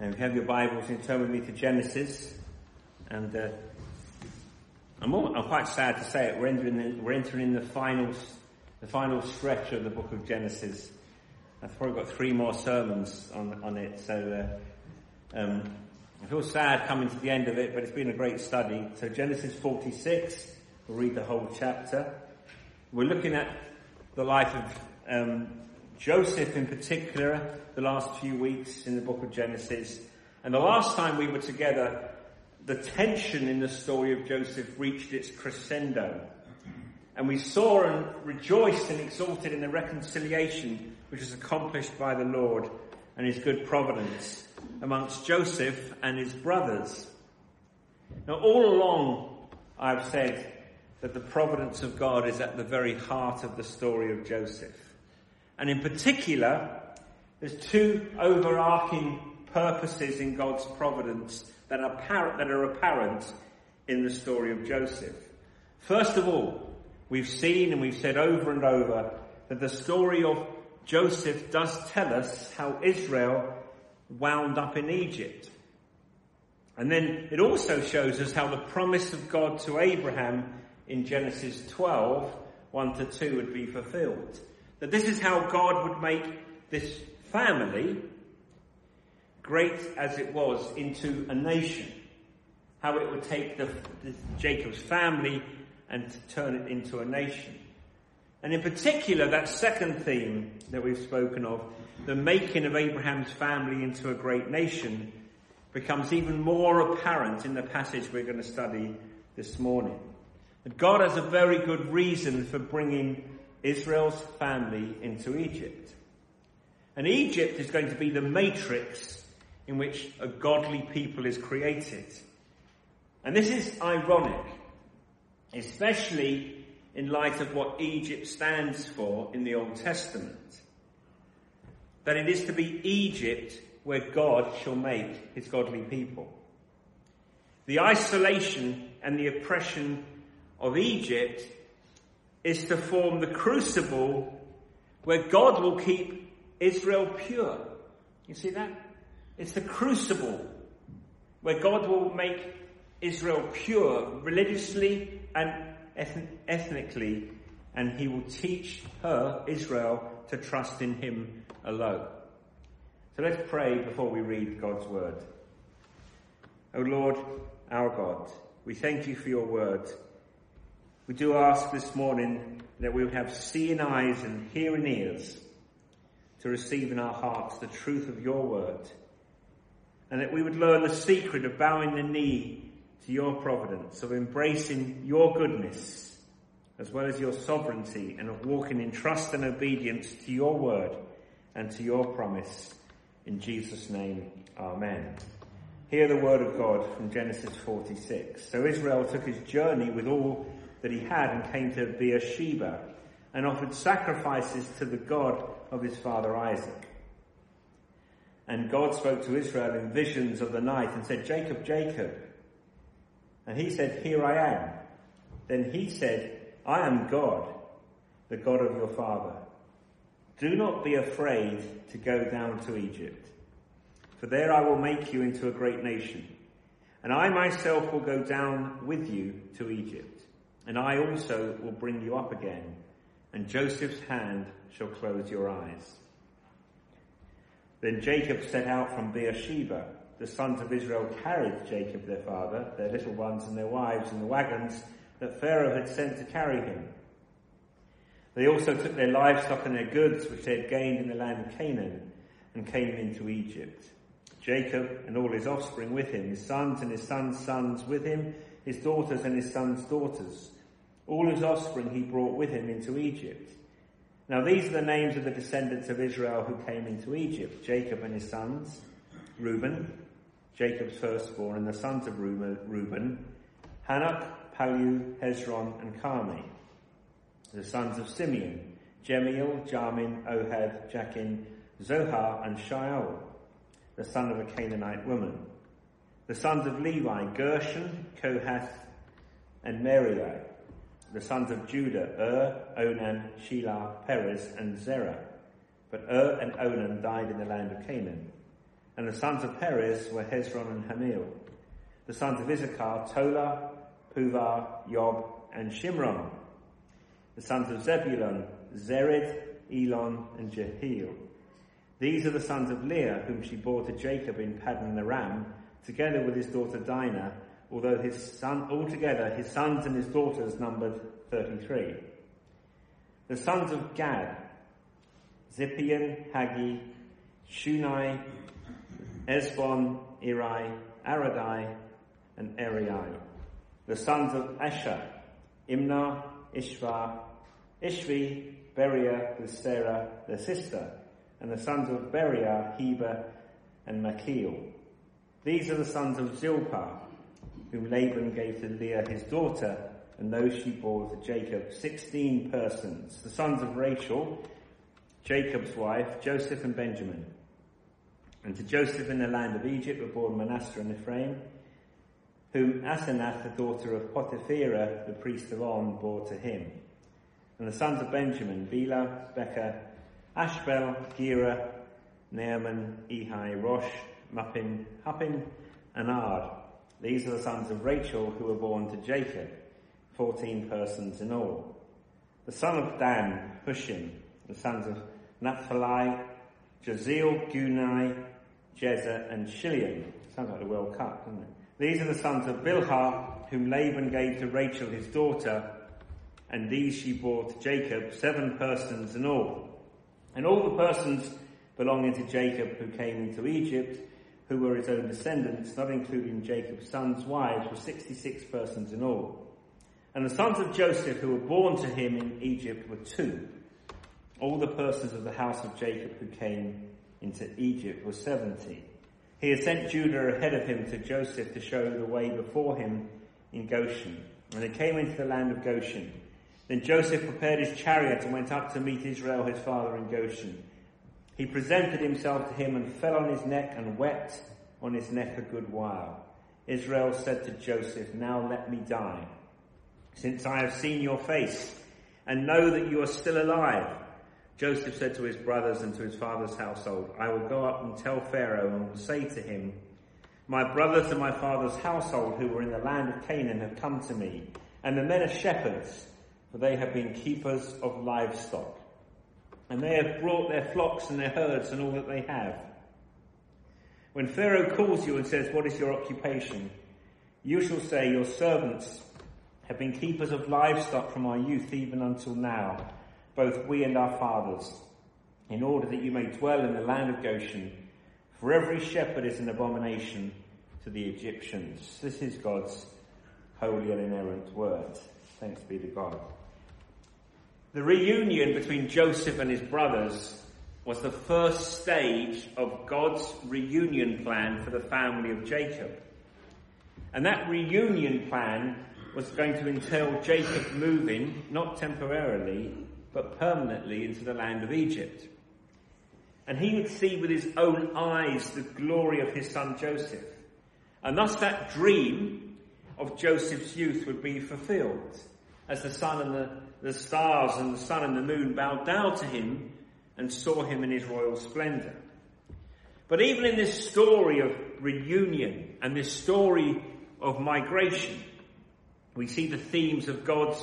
And if you have your Bibles, you turn with me to Genesis. And uh, I'm, all, I'm, quite sad to say it. We're entering, the, we're entering the final, the final stretch of the book of Genesis. I've probably got three more sermons on, on it. So uh, um, I feel sad coming to the end of it, but it's been a great study. So Genesis 46, we'll read the whole chapter. We're looking at the life of um, Joseph in particular, the last few weeks in the book of Genesis. And the last time we were together, the tension in the story of Joseph reached its crescendo. And we saw and rejoiced and exulted in the reconciliation which was accomplished by the Lord and his good providence amongst Joseph and his brothers. Now, all along, I've said that the providence of God is at the very heart of the story of Joseph. And in particular, there's two overarching purposes in God's providence that are, apparent, that are apparent in the story of Joseph. First of all, we've seen and we've said over and over that the story of Joseph does tell us how Israel wound up in Egypt. And then it also shows us how the promise of God to Abraham in Genesis 12, 1 to 2 would be fulfilled. That this is how God would make this family, great as it was, into a nation. How it would take the, the, Jacob's family and turn it into a nation. And in particular, that second theme that we've spoken of, the making of Abraham's family into a great nation, becomes even more apparent in the passage we're going to study this morning. That God has a very good reason for bringing Israel's family into Egypt. And Egypt is going to be the matrix in which a godly people is created. And this is ironic, especially in light of what Egypt stands for in the Old Testament. That it is to be Egypt where God shall make his godly people. The isolation and the oppression of Egypt is to form the crucible where God will keep Israel pure. You see that? It's the crucible where God will make Israel pure religiously and ethnically, and he will teach her, Israel, to trust in him alone. So let's pray before we read God's word. O Lord, our God, we thank you for your word. We do ask this morning that we would have seeing eyes and hearing ears to receive in our hearts the truth of your word. And that we would learn the secret of bowing the knee to your providence, of embracing your goodness, as well as your sovereignty, and of walking in trust and obedience to your word and to your promise. In Jesus' name, Amen. Hear the word of God from Genesis 46. So Israel took his journey with all that he had and came to Beersheba and offered sacrifices to the God of his father Isaac. And God spoke to Israel in visions of the night and said, Jacob, Jacob. And he said, Here I am. Then he said, I am God, the God of your father. Do not be afraid to go down to Egypt, for there I will make you into a great nation, and I myself will go down with you to Egypt and I also will bring you up again, and Joseph's hand shall close your eyes. Then Jacob set out from Beersheba. The sons of Israel carried Jacob their father, their little ones and their wives in the wagons that Pharaoh had sent to carry him. They also took their livestock and their goods which they had gained in the land of Canaan and came into Egypt. Jacob and all his offspring with him, his sons and his sons' sons with him, his daughters and his sons' daughters. All his offspring he brought with him into Egypt. Now these are the names of the descendants of Israel who came into Egypt. Jacob and his sons, Reuben, Jacob's firstborn, and the sons of Reuben, Hanoch, Pallu, Hezron, and Carmi. The sons of Simeon, Jemuel, Jamin, Ohad, Jachin, Zohar, and Shaul, the son of a Canaanite woman. The sons of Levi, Gershon, Kohath, and Merari. The sons of Judah, Ur, Onan, Shelah, Perez, and Zerah. But Ur and Onan died in the land of Canaan. And the sons of Perez were Hezron and Hamul. The sons of Issachar, Tola, Puvah, Yob, and Shimron. The sons of Zebulun, Sered, Elon, and Jehiel. These are the sons of Leah, whom she bore to Jacob in Paddan Aram, together with his daughter Dinah, although his son, altogether his sons and his daughters numbered 33. The sons of Gad, Ziphion, Haggi, Shuni, Ezbon, Eri, Arodi, and Areli. The sons of Asher, Imnah, Ishvah, Ishvi, Beriah with Serah, their sister, and the sons of Beriah, Heber, and Machir. These are the sons of Zilpah, whom Laban gave to Leah his daughter, and those she bore to Jacob, sixteen persons. The sons of Rachel, Jacob's wife, Joseph and Benjamin. And to Joseph in the land of Egypt were born Manasseh and Ephraim, whom Asenath, the daughter of Potiphera, the priest of On, bore to him. And the sons of Benjamin, Bela, Becher, Ashbel, Gera, Naaman, Ehi, Rosh, Muppim, Huppim, and Ard. These are the sons of Rachel who were born to Jacob, fourteen persons in all. The son of Dan, Hushim, the sons of Naphtali, Jahzeel, Guni, Jezer, and Shillem. Sounds like the World Cup, doesn't it? These are the sons of Bilhah, whom Laban gave to Rachel his daughter, and these she bore to Jacob, seven persons in all. And all the persons belonging to Jacob who came into Egypt, who were his own descendants, not including Jacob's sons' wives, were 66 persons in all. And the sons of Joseph who were born to him in Egypt were two. All the persons of the house of Jacob who came into Egypt were 70. He had sent Judah ahead of him to Joseph to show the way before him in Goshen. And they came into the land of Goshen. Then Joseph prepared his chariot and went up to meet Israel his father in Goshen. He presented himself to him and fell on his neck and wept on his neck a good while. Israel said to Joseph, Now let me die, since I have seen your face and know that you are still alive. Joseph said to his brothers and to his father's household, I will go up and tell Pharaoh and will say to him, My brothers and my father's household who were in the land of Canaan have come to me, and the men are shepherds, for they have been keepers of livestock. And they have brought their flocks and their herds and all that they have. When Pharaoh calls you and says, What is your occupation? You shall say, Your servants have been keepers of livestock from our youth even until now both we and our fathers, in order that you may dwell in the land of Goshen. For every shepherd is an abomination to the Egyptians. This is God's holy and inerrant word. Thanks be to God. The reunion between Joseph and his brothers was the first stage of God's reunion plan for the family of Jacob. And that reunion plan was going to entail Jacob moving, not temporarily, but permanently into the land of Egypt. And he would see with his own eyes the glory of his son Joseph. And thus that dream of Joseph's youth would be fulfilled as the sun and the, the stars and the sun and the moon bowed down to him and saw him in his royal splendor. But even in this story of reunion and this story of migration, we see the themes of God's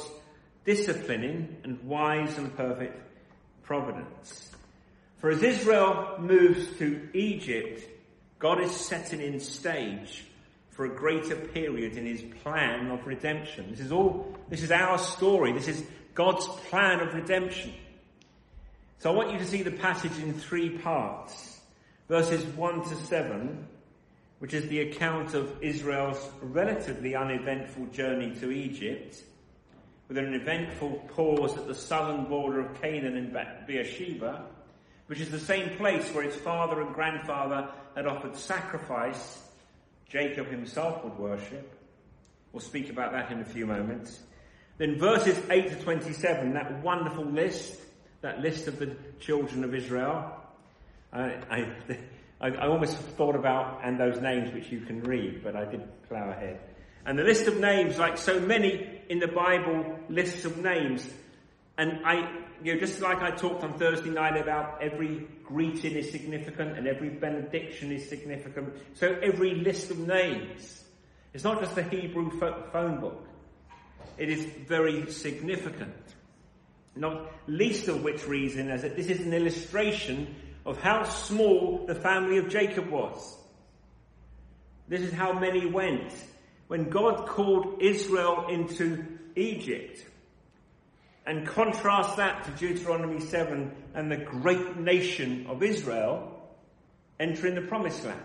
disciplining and wise and perfect providence. For as Israel moves to Egypt, God is setting in stage for a greater period in his plan of redemption. This is all, this is our story. This is God's plan of redemption. So I want you to see the passage in three parts. Verses 1 to 7, which is the account of Israel's relatively uneventful journey to Egypt with an eventful pause at the southern border of Canaan in Beersheba, which is the same place where his father and grandfather had offered sacrifice. Jacob himself would worship. We'll speak about that in a few moments. Then verses 8 to 27, that wonderful list, that list of the children of Israel. I, I, I almost thought about, and those names which you can read, but I did plough ahead. And the list of names, like so many in the Bible lists of names, And I, you know, just like I talked on Thursday night about every greeting is significant and every benediction is significant, so every list of names. It's not just the Hebrew phone book. It is very significant. Not least of which reason is that this is an illustration of how small the family of Jacob was. This is how many went. When God called Israel into Egypt, and contrast that to Deuteronomy 7 and the great nation of Israel entering the promised land.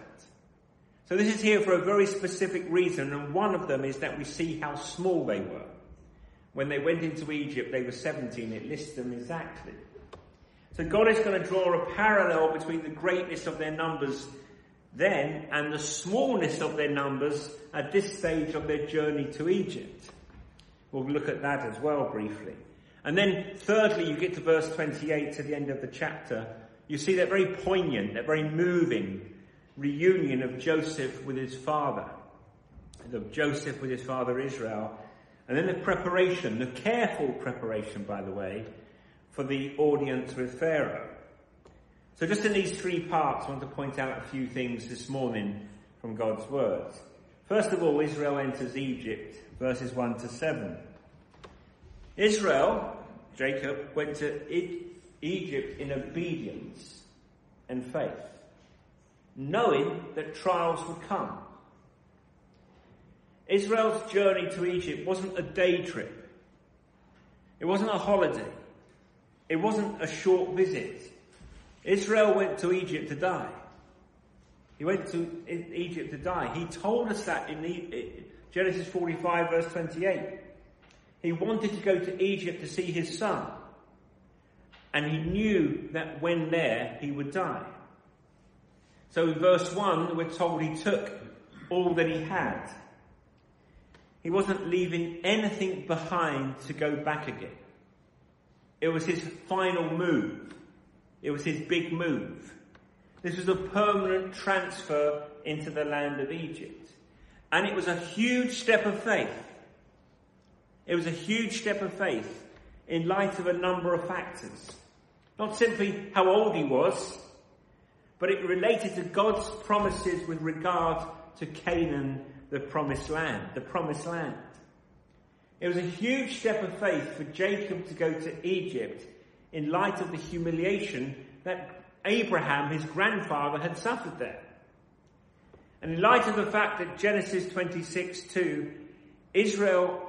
So this is here for a very specific reason, and one of them is that we see how small they were. When they went into Egypt, they were 17. It lists them exactly. So God is going to draw a parallel between the greatness of their numbers then and the smallness of their numbers at this stage of their journey to Egypt. We'll look at that as well briefly. And then thirdly, you get to verse 28 to the end of the chapter. You see that very poignant, that very moving reunion of Joseph with his father, of Joseph with his father Israel, and then the preparation, the careful preparation, by the way, for the audience with Pharaoh. So just in these three parts, I want to point out a few things this morning from God's words. First of all, Israel enters Egypt, verses 1 to 7. Israel, Jacob, went to Egypt in obedience and faith, knowing that trials would come. Israel's journey to Egypt wasn't a day trip. It wasn't a holiday. It wasn't a short visit. Israel went to Egypt to die. He went to Egypt to die. He told us that in Genesis 45 verse 28. He wanted to go to Egypt to see his son. And he knew that when there, he would die. So in verse 1, we're told he took all that he had. He wasn't leaving anything behind to go back again. It was his final move. It was his big move. This was a permanent transfer into the land of Egypt. And it was a huge step of faith. It was a huge step of faith in light of a number of factors. Not simply how old he was, but it related to God's promises with regard to Canaan, the promised land, the promised land. It was a huge step of faith for Jacob to go to Egypt in light of the humiliation that Abraham, his grandfather, had suffered there. And in light of the fact that Genesis 26 2, Israel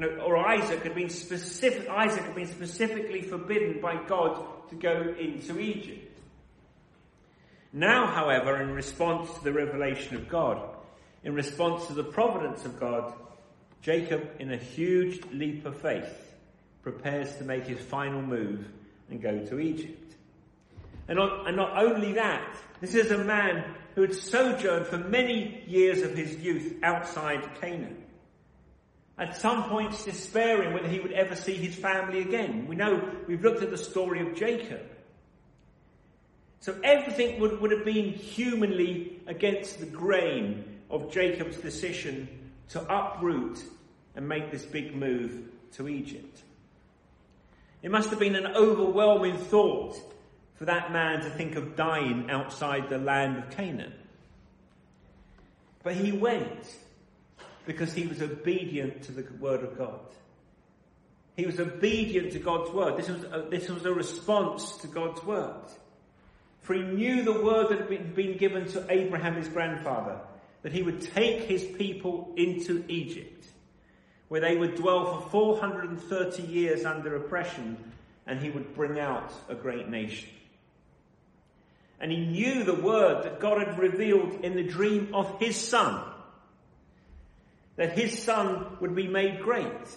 or Isaac had been specific, Isaac had been specifically forbidden by God to go into Egypt. Now, however, in response to the revelation of God, in response to the providence of God, Jacob, in a huge leap of faith, prepares to make his final move and go to Egypt. And not, and not only that, this is a man who had sojourned for many years of his youth outside Canaan at some points despairing whether he would ever see his family again. We know, we've looked at the story of Jacob. So everything would, would have been humanly against the grain of Jacob's decision to uproot and make this big move to Egypt. It must have been an overwhelming thought for that man to think of dying outside the land of Canaan. But he went because he was obedient to the word of God. He was obedient to God's word. This was a, this was a response to God's word. For he knew the word that had been given to Abraham, his grandfather, that he would take his people into Egypt, where they would dwell for 430 years under oppression, and he would bring out a great nation. And he knew the word that God had revealed in the dream of his son, that his son would be made great.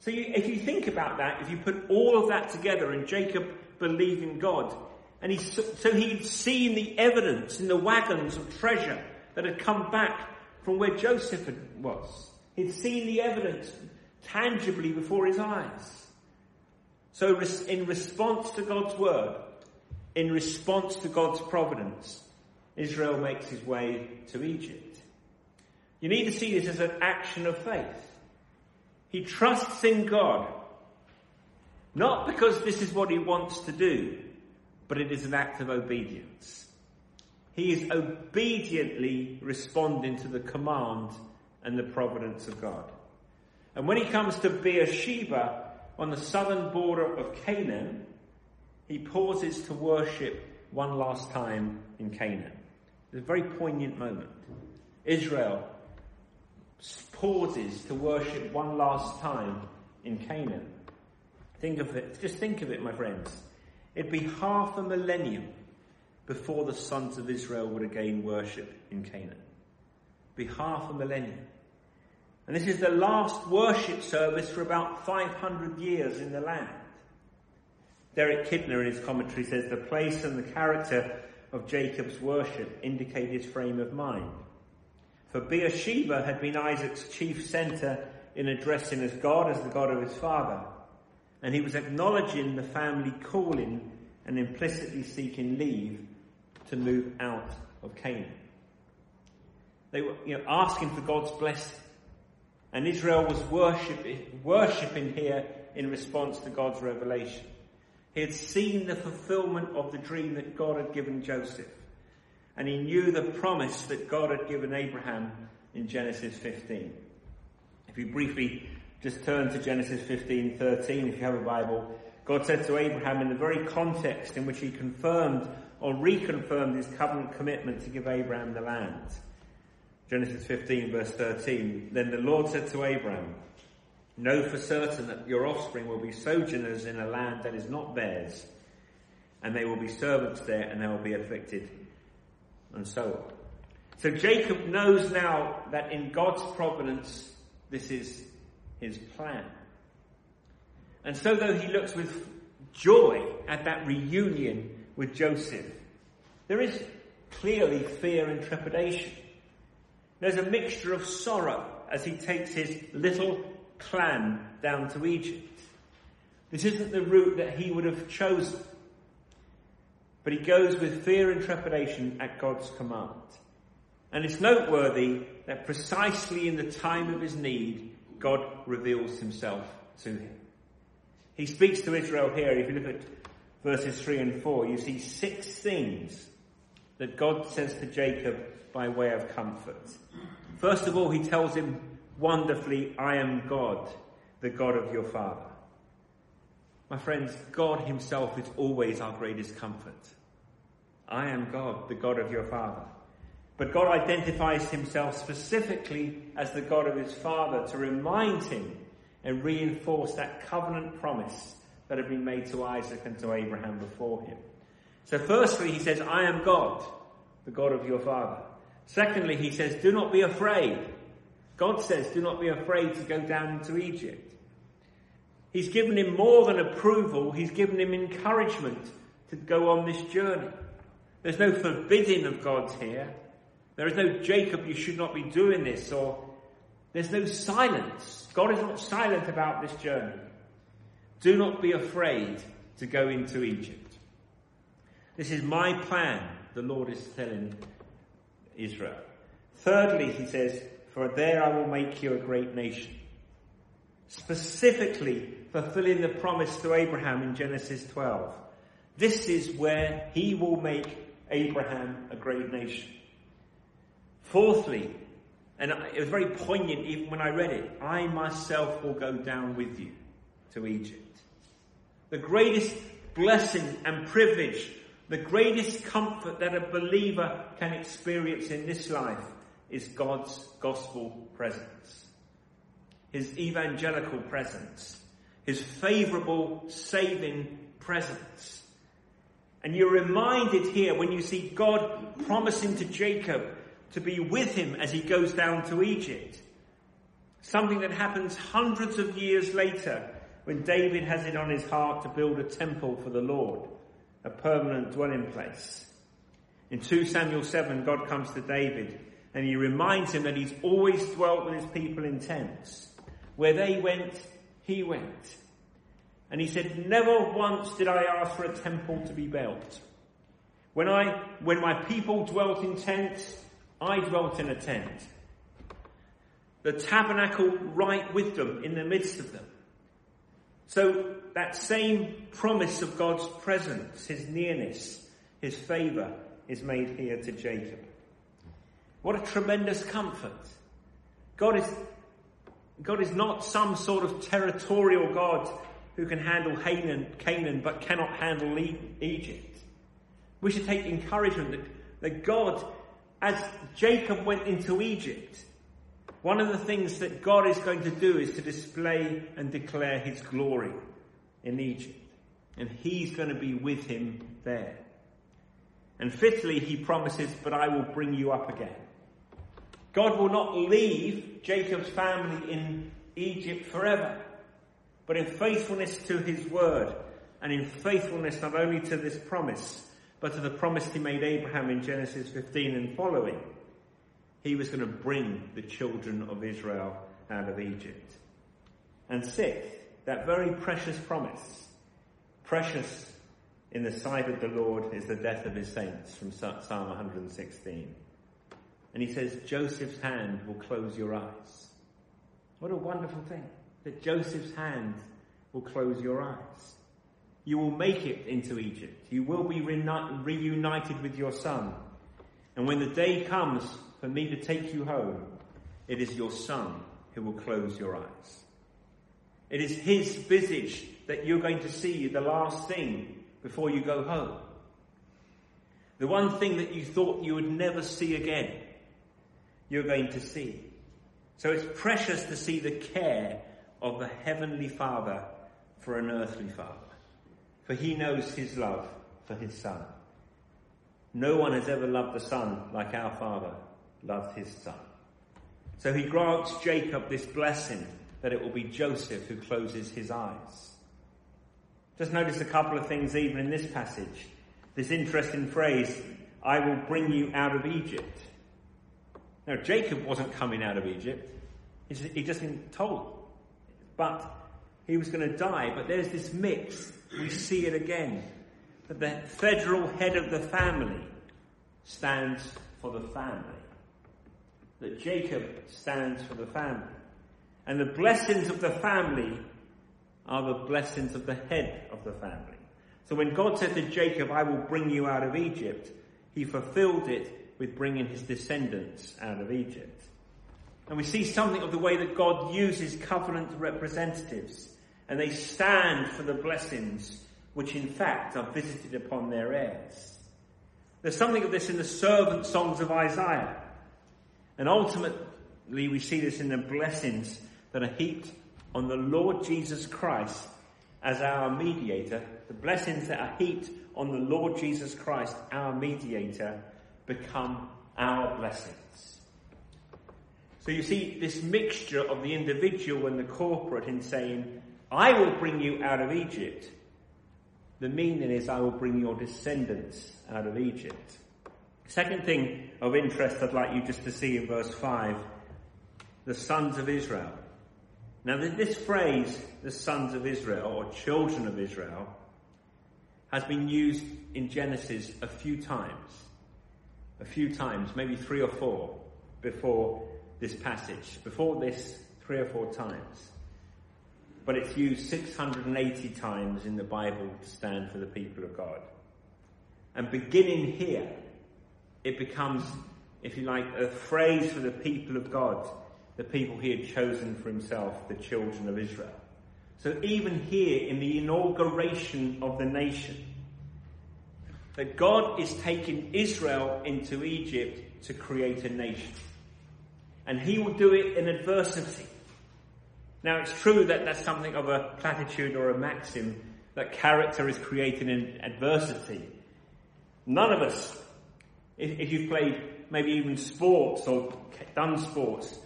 So you, if you think about that, if you put all of that together and Jacob believed in God, and he, so he'd seen the evidence in the wagons of treasure that had come back from where Joseph was. He'd seen the evidence tangibly before his eyes. So in response to God's word, in response to God's providence, Israel makes his way to Egypt. You need to see this as an action of faith. He trusts in God Not because this is what he wants to do, but it is an act of obedience. He is obediently responding to the command and the providence of God. And when he comes to Beersheba on the southern border of Canaan, he pauses to worship one last time in Canaan. It's a very poignant moment. Israel pauses to worship one last time in Canaan. Think of it, just think of it, my friends. It'd be half a millennium before the sons of Israel would again worship in Canaan. Be half a millennium. And this is the last worship service for about 500 years in the land. Derek Kidner in his commentary says the place and the character of Jacob's worship indicate his frame of mind. For Beersheba had been Isaac's chief centre in addressing as God as the God of his father, and he was acknowledging the family calling and implicitly seeking leave to move out of Canaan. They were you know, asking for God's blessing. And Israel was worshipping, worshipping here in response to God's revelation. He had seen the fulfillment of the dream that God had given Joseph. And he knew the promise that God had given Abraham in Genesis 15. If you briefly just turn to Genesis 15, 13, if you have a Bible, God said to Abraham in the very context in which he confirmed or reconfirmed his covenant commitment to give Abraham the land. Genesis 15 verse 13. Then the Lord said to Abraham, Know for certain that your offspring will be sojourners in a land that is not theirs, and they will be servants there, and they will be afflicted, and so on. So Jacob knows now that in God's providence, this is his plan. And so though he looks with joy at that reunion with Joseph, there is clearly fear and trepidation. There's a mixture of sorrow as he takes his little clan down to Egypt. This isn't the route that he would have chosen. But he goes with fear and trepidation at God's command. And it's noteworthy that precisely in the time of his need, God reveals himself to him. He speaks to Israel here. If you look at verses 3 and 4, you see six things that God says to Jacob by way of comfort. First of all, he tells him wonderfully, I am God, the God of your father. My friends, God himself is always our greatest comfort. I am God, the God of your father. But God identifies himself specifically as the God of his father to remind him and reinforce that covenant promise that had been made to Isaac and to Abraham before him. So firstly, he says, I am God, the God of your father. Secondly, he says, do not be afraid. God says, do not be afraid to go down into Egypt. He's given him more than approval, he's given him encouragement to go on this journey. There's no forbidding of God's here. There is no Jacob, you should not be doing this, or there's no silence. God is not silent about this journey. Do not be afraid to go into Egypt. This is my plan, the Lord is telling Israel. Thirdly, he says, for there I will make you a great nation. Specifically fulfilling the promise to Abraham in Genesis 12. This is where he will make Abraham a great nation. Fourthly, and it was very poignant even when I read it, I myself will go down with you to Egypt. The greatest blessing and privilege, the greatest comfort that a believer can experience in this life is God's gospel presence. His evangelical presence. His favorable saving presence. And you're reminded here when you see God promising to Jacob to be with him as he goes down to Egypt. Something that happens hundreds of years later when David has it on his heart to build a temple for the Lord, a permanent dwelling place. In 2 Samuel 7, God comes to David and he reminds him that he's always dwelt with his people in tents. Where they went, he went. And he said, never once did I ask for a temple to be built. When I, when my people dwelt in tents, I dwelt in a tent. The tabernacle right with them in the midst of them. So that same promise of God's presence, his nearness, his favour, is made here to Jacob. What a tremendous comfort. God is, God is not some sort of territorial God who can handle Canaan, but cannot handle Egypt. We should take encouragement that, that God, as Jacob went into Egypt, one of the things that God is going to do is to display and declare his glory in Egypt. And he's going to be with him there. And fifthly, he promises, but I will bring you up again. God will not leave Jacob's family in Egypt forever, but in faithfulness to his word, and in faithfulness not only to this promise, but to the promise he made Abraham in Genesis 15 and following, he was going to bring the children of Israel out of Egypt. And sixth, that very precious promise, precious in the sight of the Lord is the death of his saints from Psalm 116. And he says, Joseph's hand will close your eyes. What a wonderful thing that Joseph's hand will close your eyes. You will make it into Egypt. You will be reunited with your son. And when the day comes for me to take you home, it is your son who will close your eyes. It is his visage that you're going to see the last thing before you go home. The one thing that you thought you would never see again you're going to see. So it's precious to see the care of the Heavenly Father for an earthly Father. For he knows his love for his Son. No one has ever loved the Son like our Father loved his Son. So he grants Jacob this blessing that it will be Joseph who closes his eyes. Just notice a couple of things even in this passage. This interesting phrase, I will bring you out of Egypt. Now, Jacob wasn't coming out of Egypt. He'd just been told. But he was going to die. But there's this mix. We see it again. That the federal head of the family stands for the family. That Jacob stands for the family. And the blessings of the family are the blessings of the head of the family. So when God said to Jacob, I will bring you out of Egypt, he fulfilled it with bringing his descendants out of Egypt. And we see something of the way that God uses covenant representatives, and they stand for the blessings which in fact are visited upon their heirs. There's something of this in the servant songs of Isaiah. And ultimately we see this in the blessings that are heaped on the Lord Jesus Christ as our mediator, the blessings that are heaped on the Lord Jesus Christ, our mediator, become our blessings. So you see this mixture of the individual and the corporate in saying, I will bring you out of Egypt. The meaning is, I will bring your descendants out of Egypt. Second thing of interest I'd like you just to see in verse 5 the sons of Israel. Now, this phrase, the sons of Israel or children of Israel, has been used in Genesis a few times a few times, maybe three or four, before this passage. Before this, three or four times. But it's used 680 times in the Bible to stand for the people of God. And beginning here, it becomes, if you like, a phrase for the people of God, the people he had chosen for himself, the children of Israel. So even here in the inauguration of the nation, that God is taking Israel into Egypt to create a nation. And he will do it in adversity. Now it's true that that's something of a platitude or a maxim that character is created in adversity. None of us, if you've played maybe even sports or done sports,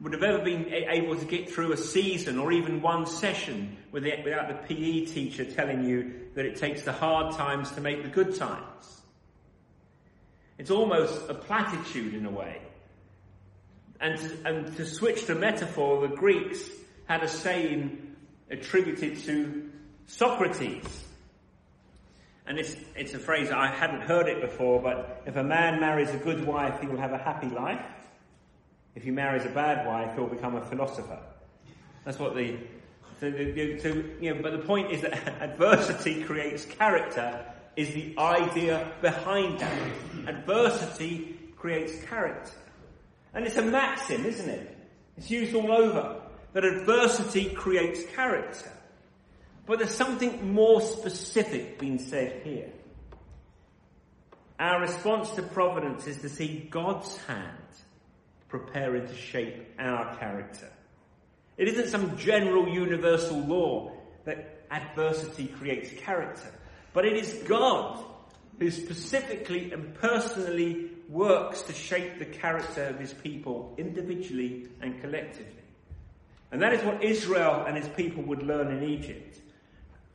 would have ever been able to get through a season or even one session without the PE teacher telling you that it takes the hard times to make the good times. It's almost a platitude in a way. And to, and to switch to metaphor, the Greeks had a saying attributed to Socrates. And it's, it's a phrase, I hadn't heard it before, but if a man marries a good wife, he will have a happy life. If he marries a bad wife, he'll become a philosopher. That's what the So, you know, but the point is that adversity creates character is the idea behind that. Adversity creates character. And it's a maxim, isn't it? It's used all over. That adversity creates character. But there's something more specific being said here. Our response to providence is to see God's hand preparing to shape our character. It isn't some general universal law that adversity creates character, but it is God who specifically and personally works to shape the character of his people individually and collectively. And that is what Israel and his people would learn in Egypt.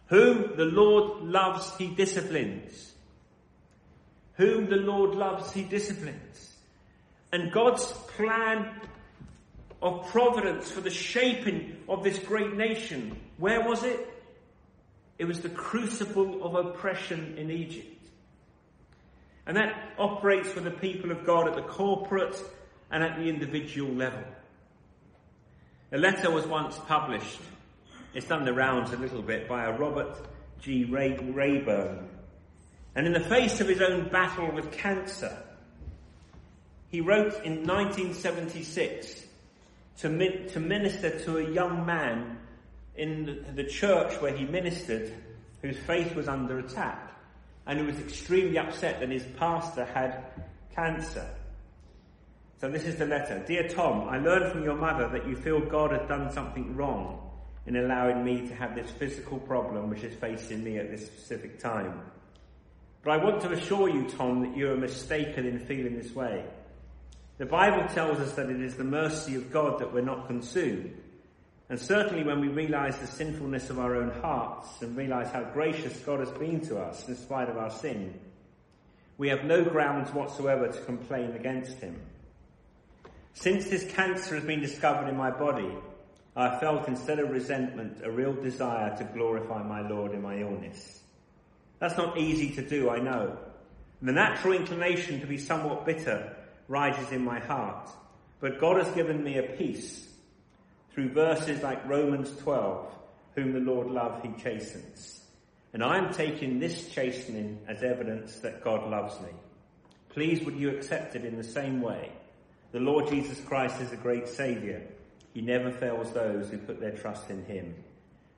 Whom the Lord loves, he disciplines. Whom the Lord loves, he disciplines. And God's plan of providence for the shaping of this great nation, where was it? It was the crucible of oppression in Egypt. And that operates for the people of God at the corporate and at the individual level. A letter was once published, it's done the rounds a little bit, by a Robert G. Ray- Rayburn. And in the face of his own battle with cancer, he wrote in 1976 to, to minister to a young man in the, the church where he ministered whose faith was under attack and who was extremely upset that his pastor had cancer. So this is the letter. Dear Tom, I learned from your mother that you feel God has done something wrong in allowing me to have this physical problem which is facing me at this specific time. But I want to assure you, Tom, that you are mistaken in feeling this way. The Bible tells us that it is the mercy of God that we're not consumed. And certainly when we realize the sinfulness of our own hearts and realize how gracious God has been to us in spite of our sin, we have no grounds whatsoever to complain against him. Since this cancer has been discovered in my body, I felt instead of resentment a real desire to glorify my Lord in my illness. That's not easy to do, I know. The natural inclination to be somewhat bitter rises in my heart, but God has given me a peace through verses like Romans 12, whom the Lord loves, he chastens. And I am taking this chastening as evidence that God loves me. Please would you accept it in the same way? The Lord Jesus Christ is a great Saviour. He never fails those who put their trust in Him.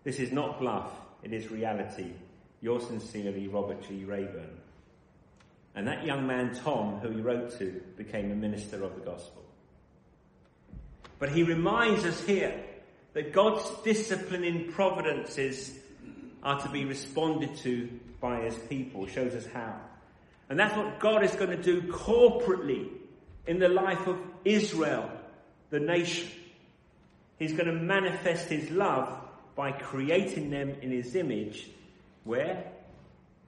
This is not bluff, it is reality. Yours sincerely, Robert G. Rayburn. And that young man, Tom, who he wrote to, became a minister of the gospel. But he reminds us here that God's disciplining providences are to be responded to by his people, shows us how. And that's what God is going to do corporately in the life of Israel, the nation. He's going to manifest his love by creating them in his image. Where?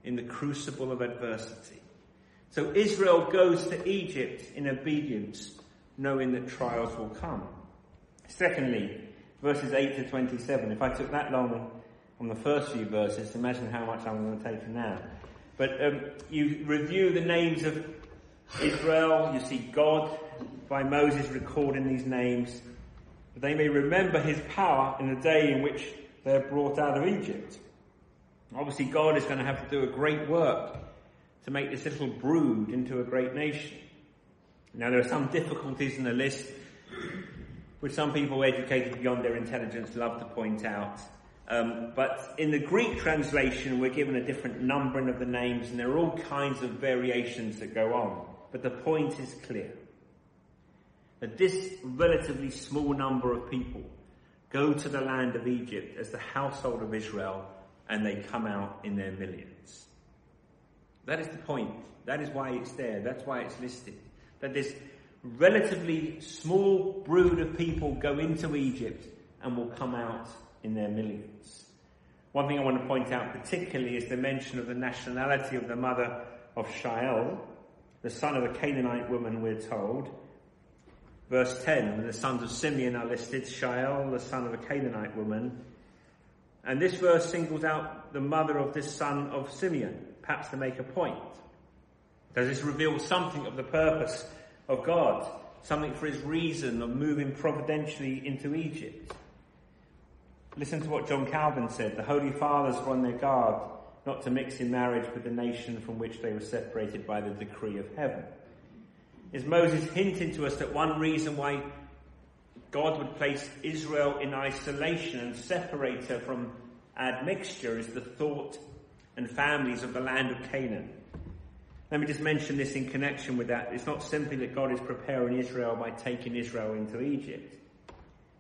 In the crucible of adversity. So Israel goes to Egypt in obedience, knowing that trials will come. Secondly, verses 8 to 27. If I took that long on the first few verses, imagine how much I'm going to take now. But um, you review the names of Israel, you see God by Moses recording these names, that they may remember his power in the day in which they're brought out of Egypt. Obviously, God is going to have to do a great work to make this little brood into a great nation. Now, there are some difficulties in the list which some people educated beyond their intelligence love to point out. Um, but in the Greek translation, we're given a different numbering of the names, and there are all kinds of variations that go on. But the point is clear that this relatively small number of people go to the land of Egypt as the household of Israel, and they come out in their millions. That is the point. That is why it's there. That's why it's listed. That this relatively small brood of people go into Egypt and will come out in their millions. One thing I want to point out particularly is the mention of the nationality of the mother of Shaul, the son of a Canaanite woman, we're told. Verse 10, the sons of Simeon are listed, Shaul, the son of a Canaanite woman. And this verse singles out the mother of this son of Simeon, perhaps to make a point. Does this reveal something of the purpose of God, something for his reason of moving providentially into Egypt. Listen to what John Calvin said. The Holy Fathers were on their guard not to mix in marriage with the nation from which they were separated by the decree of heaven. Is Moses hinting to us that one reason why God would place Israel in isolation and separate her from admixture is the thought and families of the land of Canaan. Let me just mention this in connection with that. It's not simply that God is preparing Israel by taking Israel into Egypt.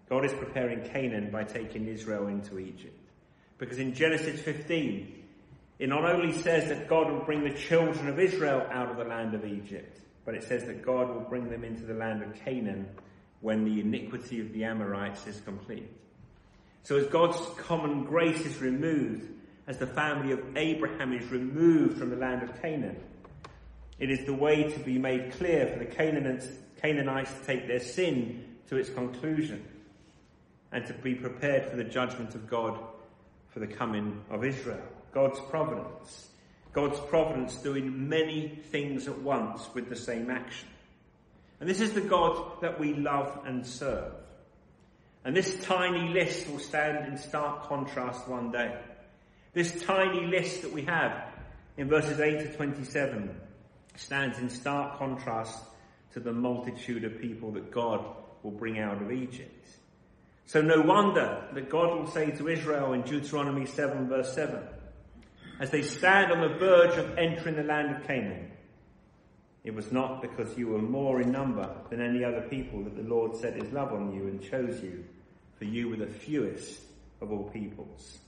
God is preparing Canaan by taking Israel into Egypt. Because in Genesis 15, it not only says that God will bring the children of Israel out of the land of Egypt, but it says that God will bring them into the land of Canaan when the iniquity of the Amorites is complete. So as God's common grace is removed, as the family of Abraham is removed from the land of Canaan, it is the way to be made clear for the Canaanites, to take their sin to its conclusion and to be prepared for the judgment of God for the coming of Israel. God's providence. God's providence doing many things at once with the same action. And this is the God that we love and serve. And this tiny list will stand in stark contrast one day. This tiny list that we have in verses 8 to 27 stands in stark contrast to the multitude of people that God will bring out of Egypt. So no wonder that God will say to Israel in Deuteronomy 7 verse 7, as they stand on the verge of entering the land of Canaan, it was not because you were more in number than any other people that the Lord set his love on you and chose you, for you were the fewest of all peoples.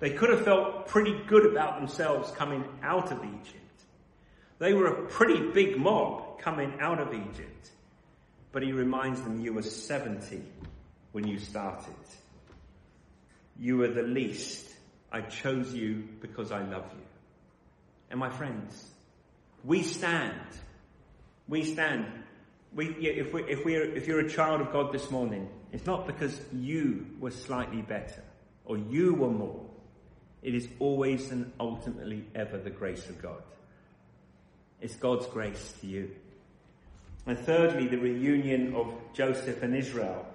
They could have felt pretty good about themselves coming out of Egypt. They were a pretty big mob coming out of Egypt. But he reminds them, you were 70 when you started. You were the least. I chose you because I love you. And my friends, we stand. We stand. We, if, we, if, we if you're a child of God this morning, it's not because you were slightly better or you were more. It is always and ultimately ever the grace of God. It's God's grace to you. And thirdly, the reunion of Joseph and Israel,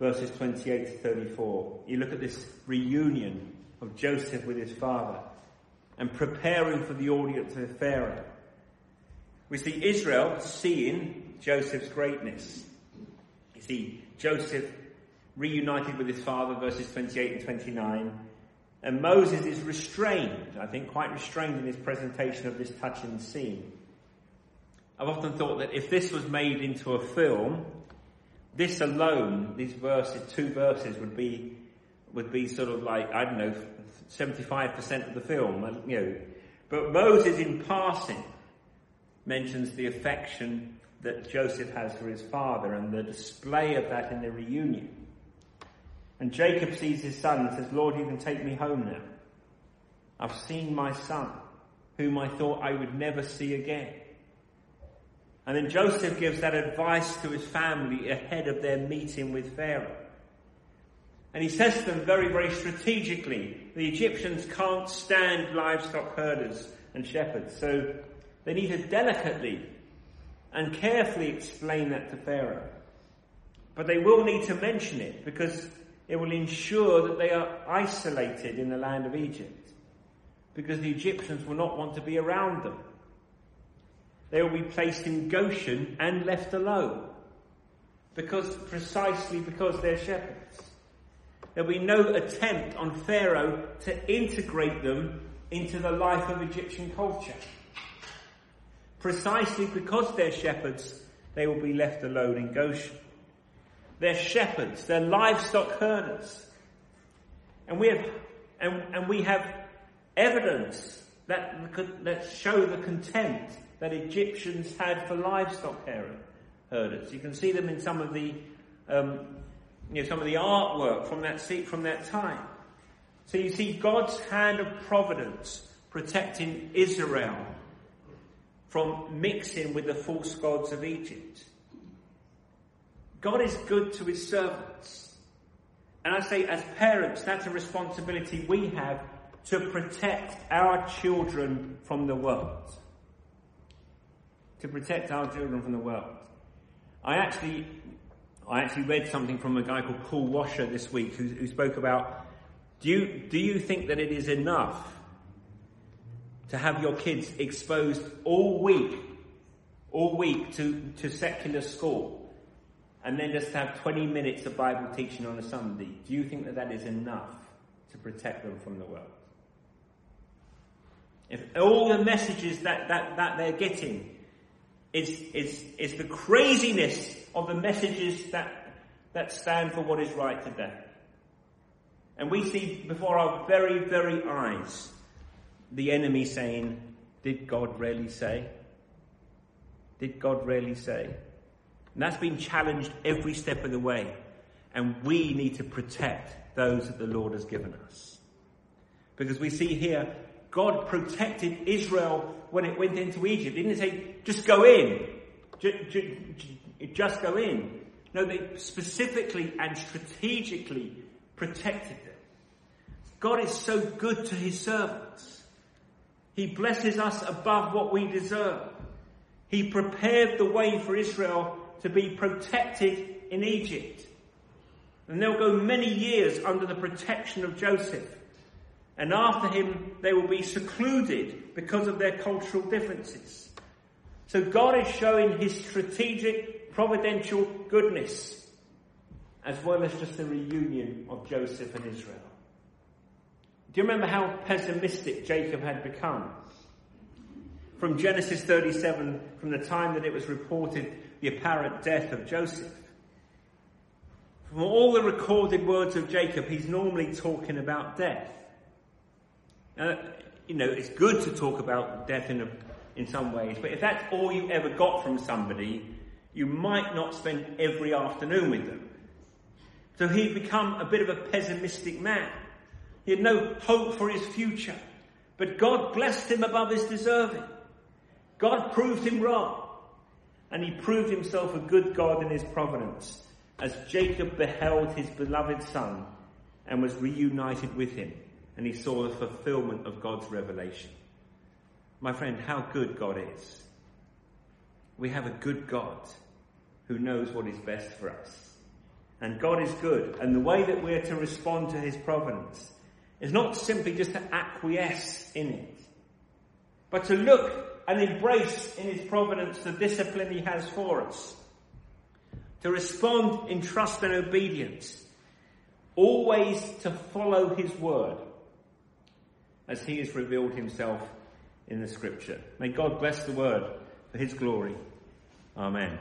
verses 28 to 34. You look at this reunion of Joseph with his father and preparing for the audience of Pharaoh. We see Israel seeing Joseph's greatness. You see Joseph reunited with his father, verses 28 and 29. And Moses is restrained, I think quite restrained in his presentation of this touching scene. I've often thought that if this was made into a film, this alone, these verses, two verses, would be would be sort of like I don't know, seventy-five percent of the film. You know, but Moses, in passing, mentions the affection that Joseph has for his father and the display of that in the reunion. And Jacob sees his son and says, "Lord, you can take me home now. I've seen my son, whom I thought I would never see again." And then Joseph gives that advice to his family ahead of their meeting with Pharaoh. And he says to them very, very strategically, the Egyptians can't stand livestock herders and shepherds, so they need to delicately and carefully explain that to Pharaoh. But they will need to mention it because it will ensure that they are isolated in the land of Egypt. Because the Egyptians will not want to be around them. They will be placed in Goshen and left alone. Because, precisely because they're shepherds. There'll be no attempt on Pharaoh to integrate them into the life of Egyptian culture. Precisely because they're shepherds, they will be left alone in Goshen. They're shepherds, they're livestock herders. And we have, and, and we have evidence that, that show the contempt that Egyptians had for livestock herders. You can see them in some of the, um, you know, some of the artwork from that from that time. So you see God's hand of providence protecting Israel from mixing with the false gods of Egypt. God is good to his servants. And I say, as parents, that's a responsibility we have to protect our children from the world to protect our children from the world. I actually, I actually read something from a guy called Paul Washer this week who, who spoke about Do you, do you think that it is enough to have your kids exposed all week, all week to, to secular school, and then just have 20 minutes of Bible teaching on a Sunday? Do you think that that is enough to protect them from the world? If all the messages that, that, that they're getting is, is, is the craziness of the messages that, that stand for what is right today. And we see before our very, very eyes the enemy saying, Did God really say? Did God really say? And that's been challenged every step of the way. And we need to protect those that the Lord has given us. Because we see here, God protected Israel when it went into Egypt. He didn't say, just go in. Just go in. No, they specifically and strategically protected them. God is so good to his servants. He blesses us above what we deserve. He prepared the way for Israel to be protected in Egypt. And they'll go many years under the protection of Joseph. And after him, they will be secluded because of their cultural differences. So God is showing his strategic, providential goodness, as well as just the reunion of Joseph and Israel. Do you remember how pessimistic Jacob had become? From Genesis 37, from the time that it was reported the apparent death of Joseph. From all the recorded words of Jacob, he's normally talking about death. Uh, you know, it's good to talk about death in, a, in some ways, but if that's all you ever got from somebody, you might not spend every afternoon with them. So he'd become a bit of a pessimistic man. He had no hope for his future. But God blessed him above his deserving. God proved him wrong. And he proved himself a good God in his providence as Jacob beheld his beloved son and was reunited with him. And he saw the fulfillment of God's revelation. My friend, how good God is. We have a good God who knows what is best for us. And God is good. And the way that we're to respond to his providence is not simply just to acquiesce in it, but to look and embrace in His providence the discipline He has for us. To respond in trust and obedience. Always to follow His word as He has revealed Himself in the scripture. May God bless the word for His glory. Amen.